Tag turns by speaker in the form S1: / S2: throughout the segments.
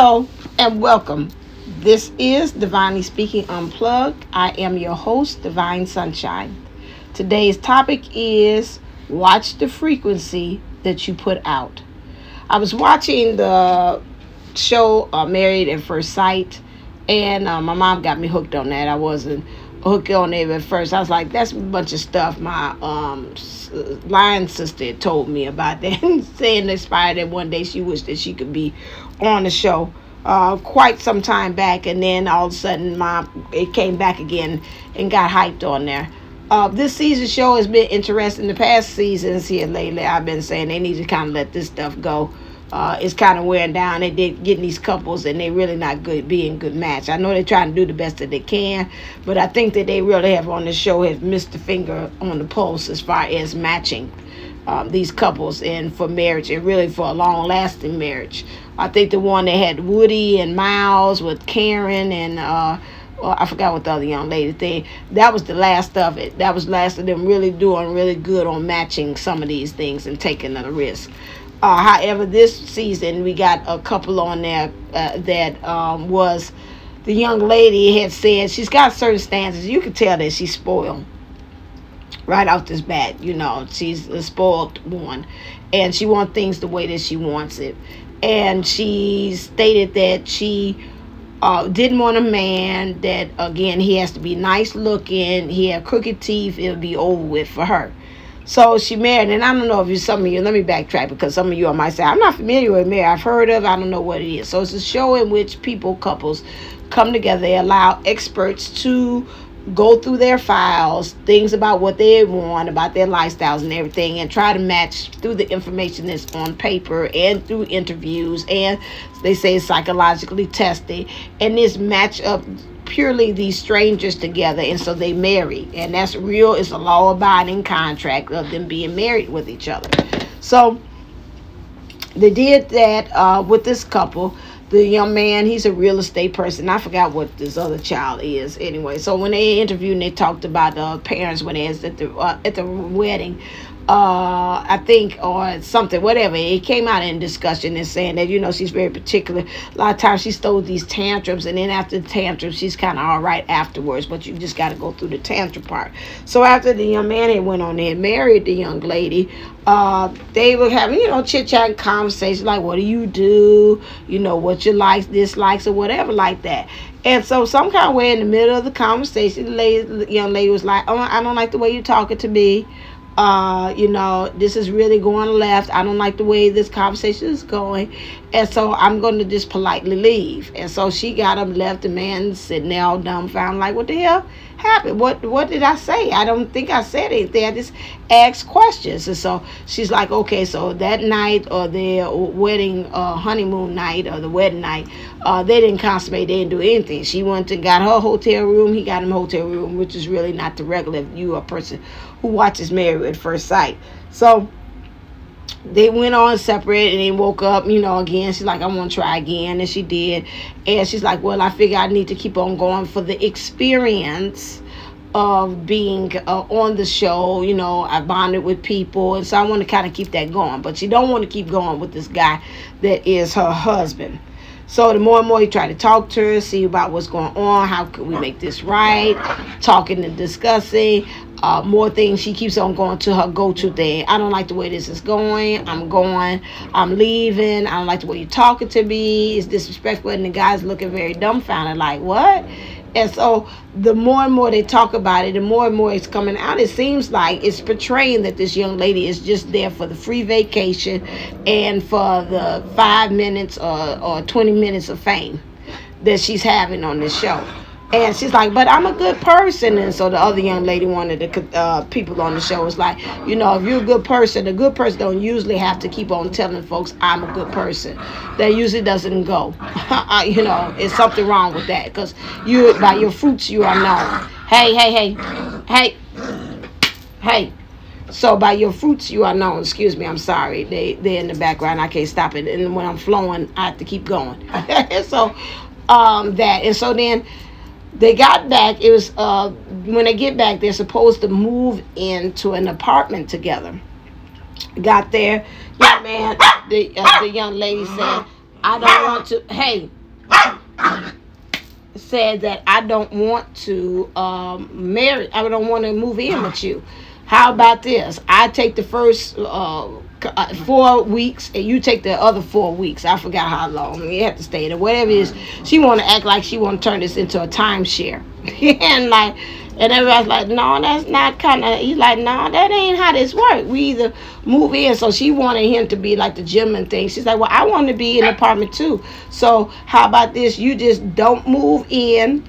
S1: Hello and welcome. This is Divinely Speaking Unplugged. I am your host, Divine Sunshine. Today's topic is watch the frequency that you put out. I was watching the show uh, Married at First Sight, and uh, my mom got me hooked on that. I wasn't hooked on it at first. I was like, that's a bunch of stuff my um lion sister told me about that, saying that one day she wished that she could be on the show. Uh, quite some time back, and then all of a sudden, my it came back again and got hyped on there. Uh, this season show has been interesting. The past seasons here lately, I've been saying they need to kind of let this stuff go uh, it's kind of wearing down. They did getting these couples, and they're really not good being good match. I know they're trying to do the best that they can, but I think that they really have on the show have missed the finger on the pulse as far as matching um, these couples and for marriage and really for a long lasting marriage. I think the one that had Woody and Miles with Karen and uh, well, I forgot what the other young lady thing. That was the last of it. That was last of them really doing really good on matching some of these things and taking the risk. Uh, however, this season we got a couple on there uh, that um, was the young lady had said she's got certain stances. You can tell that she's spoiled right off this bat. You know, she's a spoiled one, and she wants things the way that she wants it. And she stated that she uh, didn't want a man that again he has to be nice looking. He had crooked teeth. It'll be over with for her. So she married, and I don't know if you some of you. Let me backtrack because some of you might say I'm not familiar with married. I've heard of. I don't know what it is. So it's a show in which people, couples, come together. They allow experts to go through their files, things about what they want, about their lifestyles and everything, and try to match through the information that's on paper and through interviews, and they say psychologically tested, and this match up purely these strangers together and so they marry and that's real it's a law abiding contract of them being married with each other. So they did that uh, with this couple the young man he's a real estate person. I forgot what this other child is. Anyway so when they interviewed and they talked about the parents when they was at the uh, at the wedding uh, I think, or something, whatever. It came out in discussion and saying that, you know, she's very particular. A lot of times she stole these tantrums, and then after the tantrum, she's kind of all right afterwards, but you just got to go through the tantrum part. So after the young man had went on there and married the young lady, uh, they were having, you know, chit chat conversations like, what do you do? You know, what your likes, dislikes, or whatever like that. And so, some kind of way in the middle of the conversation, the, lady, the young lady was like, "Oh, I don't like the way you're talking to me uh, you know, this is really going left. I don't like the way this conversation is going. And so I'm going to just politely leave. And so she got up, left the man sitting there all dumbfounded, like, what the hell happened? What what did I say? I don't think I said anything. I just asked questions. And so she's like, okay, so that night or their wedding, uh, honeymoon night or the wedding night, uh, they didn't consummate. They didn't do anything. She went and got her hotel room. He got him hotel room, which is really not the regular if you a person who watches Married at First Sight. So they went on separate and they woke up, you know, again. She's like, I want to try again. And she did. And she's like, Well, I figure I need to keep on going for the experience of being uh, on the show. You know, I bonded with people. And so I want to kind of keep that going. But she don't want to keep going with this guy that is her husband. So the more and more he tried to talk to her, see about what's going on, how could we make this right, talking and discussing, uh, more things. She keeps on going to her go-to thing. I don't like the way this is going. I'm going. I'm leaving. I don't like the way you're talking to me. It's disrespectful. And the guy's looking very dumbfounded, like, what? And so the more and more they talk about it, the more and more it's coming out. It seems like it's portraying that this young lady is just there for the free vacation and for the five minutes or, or 20 minutes of fame that she's having on this show. And she's like, but I'm a good person. And so the other young lady, one of the uh, people on the show, was like, you know, if you're a good person, a good person don't usually have to keep on telling folks I'm a good person. That usually doesn't go. you know, it's something wrong with that because you, by your fruits, you are known. Hey, hey, hey, hey, hey. So by your fruits you are known. Excuse me, I'm sorry. They they're in the background. I can't stop it. And when I'm flowing, I have to keep going. so um that and so then they got back. It was uh, when they get back, they're supposed to move into an apartment together. Got there, young man, the uh, the young lady said, I don't want to. Hey, said that I don't want to um, marry. I don't want to move in with you. How about this? I take the first uh, uh, four weeks, and you take the other four weeks. I forgot how long you have to stay there. Whatever it is, she want to act like she want to turn this into a timeshare, and like and everybody's like, no, that's not kind of. He's like, no, that ain't how this works. We either move in. So she wanted him to be like the gym and thing. She's like, well, I want to be in an apartment too. So how about this? You just don't move in.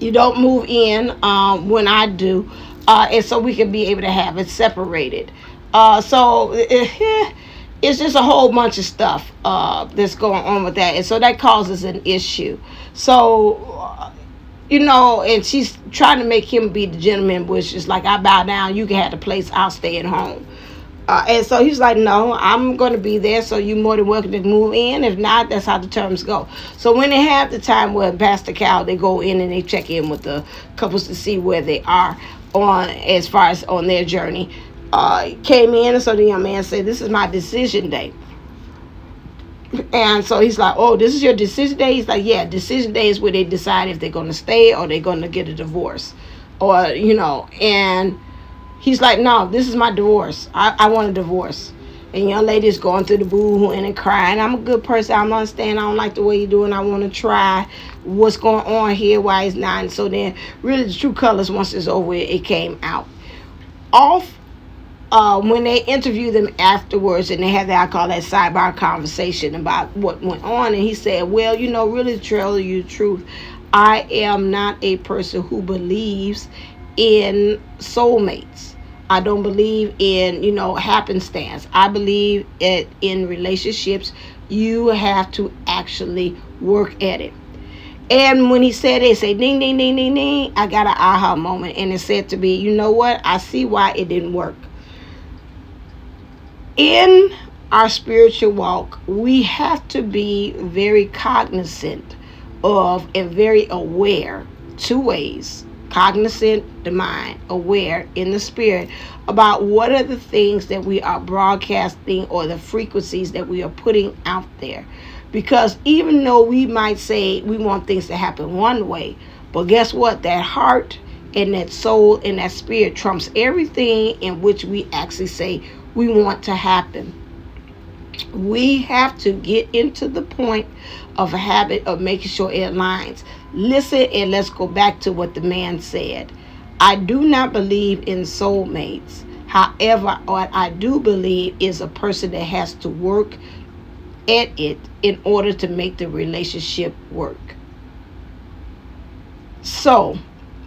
S1: You don't move in um, when I do, uh, and so we can be able to have it separated. Uh, so. It, it's just a whole bunch of stuff uh, that's going on with that, and so that causes an issue. So you know, and she's trying to make him be the gentleman, which is like, I bow down, you can have the place, I'll stay at home. Uh, and so he's like, no, I'm going to be there, so you're more than welcome to move in. If not, that's how the terms go. So when they have the time where Pastor Cal, they go in and they check in with the couples to see where they are on as far as on their journey. Uh, came in, and so the young man said, this is my decision day. And so he's like, Oh, this is your decision day? He's like, Yeah, decision day is where they decide if they're going to stay or they're going to get a divorce. Or, you know, and he's like, No, this is my divorce. I, I want a divorce. And young lady's going through the boo and crying. I'm a good person. I don't understand. I don't like the way you're doing. I want to try what's going on here, why he's not. And so then, really, the true colors, once it's over, it came out. Off uh, when they interviewed them afterwards and they had that I call that sidebar conversation about what went on, and he said, "Well, you know, really, tell you the truth, I am not a person who believes in soulmates. I don't believe in you know happenstance. I believe it in relationships. You have to actually work at it." And when he said it, say ding ding ding ding ding, I got an aha moment, and it said to me, "You know what? I see why it didn't work." In our spiritual walk, we have to be very cognizant of and very aware two ways cognizant the mind aware in the spirit about what are the things that we are broadcasting or the frequencies that we are putting out there. Because even though we might say we want things to happen one way but guess what? That heart and that soul and that spirit trumps everything in which we actually say we want to happen. We have to get into the point of a habit of making sure it aligns. Listen and let's go back to what the man said. I do not believe in soulmates. However, what I do believe is a person that has to work at it in order to make the relationship work. So,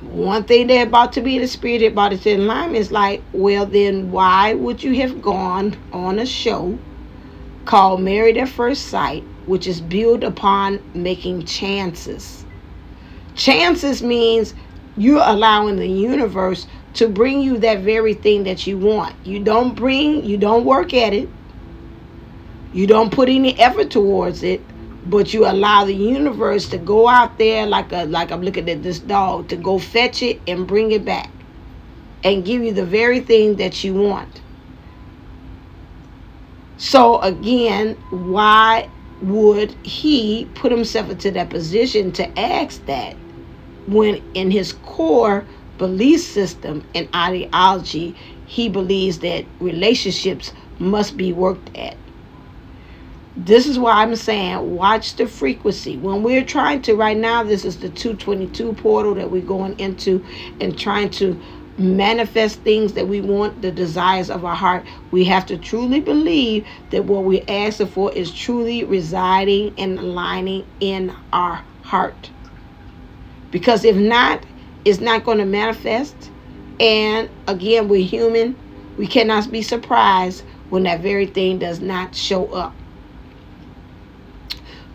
S1: one thing they're about to be the spirit about it in line is like, well, then why would you have gone on a show called Married at First Sight, which is built upon making chances? Chances means you're allowing the universe to bring you that very thing that you want. You don't bring, you don't work at it, you don't put any effort towards it, but you allow the universe to go out there like a like I'm looking at this dog to go fetch it and bring it back and give you the very thing that you want. So again, why would he put himself into that position to ask that when in his core belief system and ideology he believes that relationships must be worked at this is why I'm saying watch the frequency. When we're trying to, right now, this is the 222 portal that we're going into and trying to manifest things that we want, the desires of our heart. We have to truly believe that what we're asking for is truly residing and aligning in our heart. Because if not, it's not going to manifest. And again, we're human. We cannot be surprised when that very thing does not show up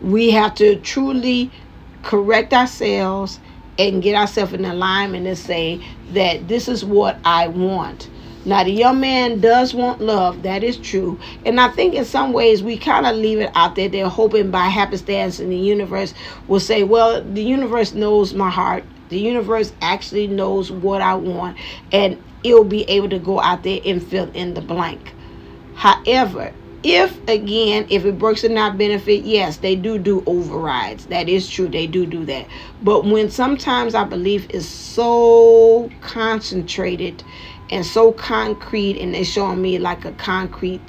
S1: we have to truly correct ourselves and get ourselves in alignment and say that this is what I want. Now, the young man does want love. That is true. And I think in some ways we kind of leave it out there. They're hoping by happenstance in the universe will say, well, the universe knows my heart. The universe actually knows what I want. And it'll be able to go out there and fill in the blank. However, if again if it works in not benefit yes they do do overrides. That is true. They do do that. But when sometimes our belief is so concentrated and so concrete and they're showing me like a concrete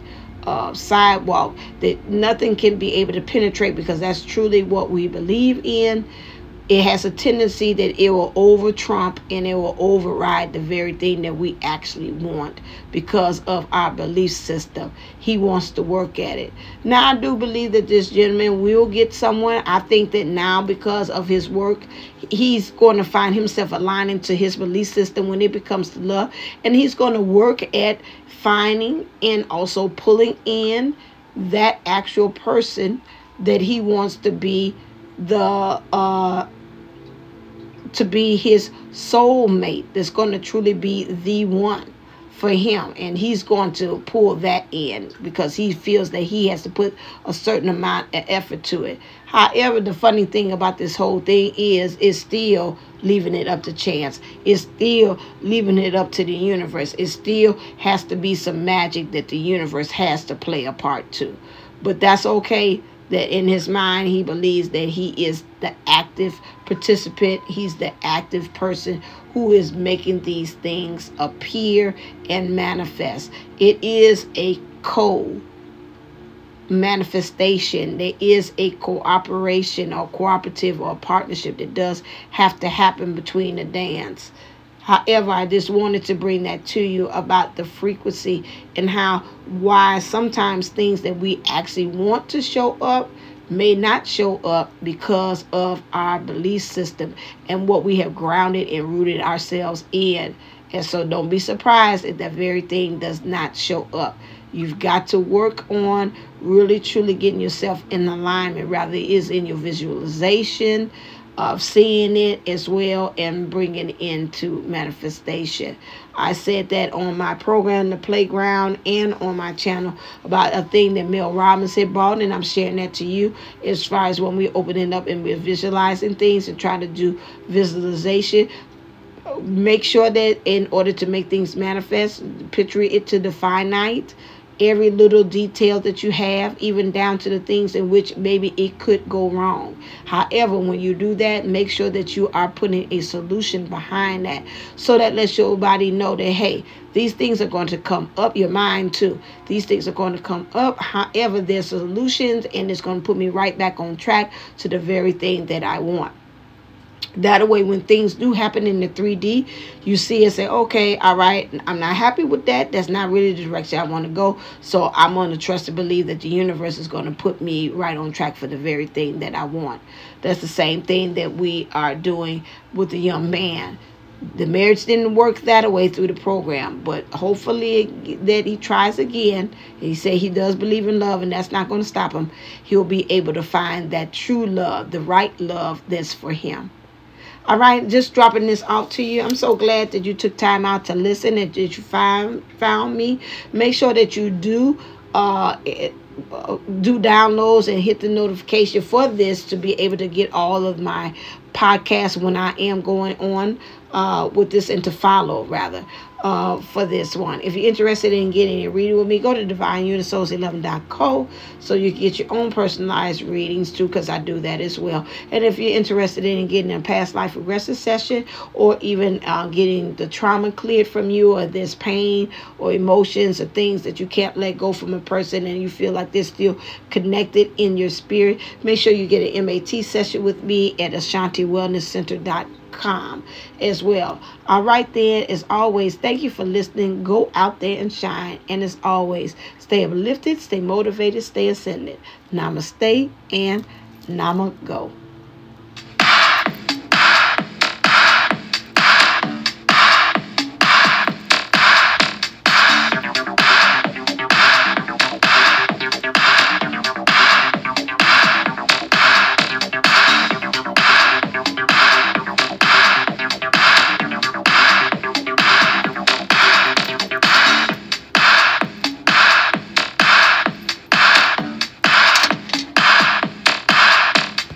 S1: uh, sidewalk that nothing can be able to penetrate because that's truly what we believe in it has a tendency that it will over trump and it will override the very thing that we actually want because of our belief system. He wants to work at it. Now, I do believe that this gentleman will get someone. I think that now, because of his work, he's going to find himself aligning to his belief system when it becomes to love, and he's going to work at finding and also pulling in that actual person that he wants to be the uh to be his soulmate that's going to truly be the one for him. And he's going to pull that in because he feels that he has to put a certain amount of effort to it. However the funny thing about this whole thing is it's still leaving it up to chance. It's still leaving it up to the universe. It still has to be some magic that the universe has to play a part to. But that's okay that in his mind he believes that he is the active participant. He's the active person who is making these things appear and manifest. It is a co manifestation there is a cooperation or cooperative or partnership that does have to happen between the dance However, I just wanted to bring that to you about the frequency and how why sometimes things that we actually want to show up may not show up because of our belief system and what we have grounded and rooted ourselves in. And so don't be surprised if that very thing does not show up. You've got to work on really truly getting yourself in alignment, rather it is in your visualization, of seeing it as well and bringing it into manifestation. I said that on my program, The Playground, and on my channel about a thing that Mel Robbins had brought, and I'm sharing that to you as far as when we're opening up and we're visualizing things and trying to do visualization make sure that in order to make things manifest, picture it to the finite every little detail that you have, even down to the things in which maybe it could go wrong. However, when you do that, make sure that you are putting a solution behind that so that lets your body know that, hey, these things are going to come up your mind too. These things are going to come up. However, there's solutions and it's going to put me right back on track to the very thing that I want. That way, when things do happen in the 3D, you see and say, okay, all right, I'm not happy with that. That's not really the direction I want to go. So I'm going to trust and believe that the universe is going to put me right on track for the very thing that I want. That's the same thing that we are doing with the young man. The marriage didn't work that way through the program, but hopefully that he tries again. He said he does believe in love, and that's not going to stop him. He'll be able to find that true love, the right love that's for him. All right, just dropping this out to you. I'm so glad that you took time out to listen and that you find found me. Make sure that you do uh, do downloads and hit the notification for this to be able to get all of my podcasts when I am going on uh, with this and to follow rather uh, for this one. If you're interested in getting a reading with me, go to divineunisource11.co so you can get your own personalized readings too, because I do that as well. And if you're interested in getting a past life regression session or even uh, getting the trauma cleared from you or this pain or emotions or things that you can't let go from a person and you feel like they're still connected in your spirit, make sure you get an MAT session with me at AshantiWellnessCenter.com com as well. All right, then, as always, thank you for listening. Go out there and shine. And as always, stay uplifted, stay motivated, stay ascended. Namaste and Nama Go.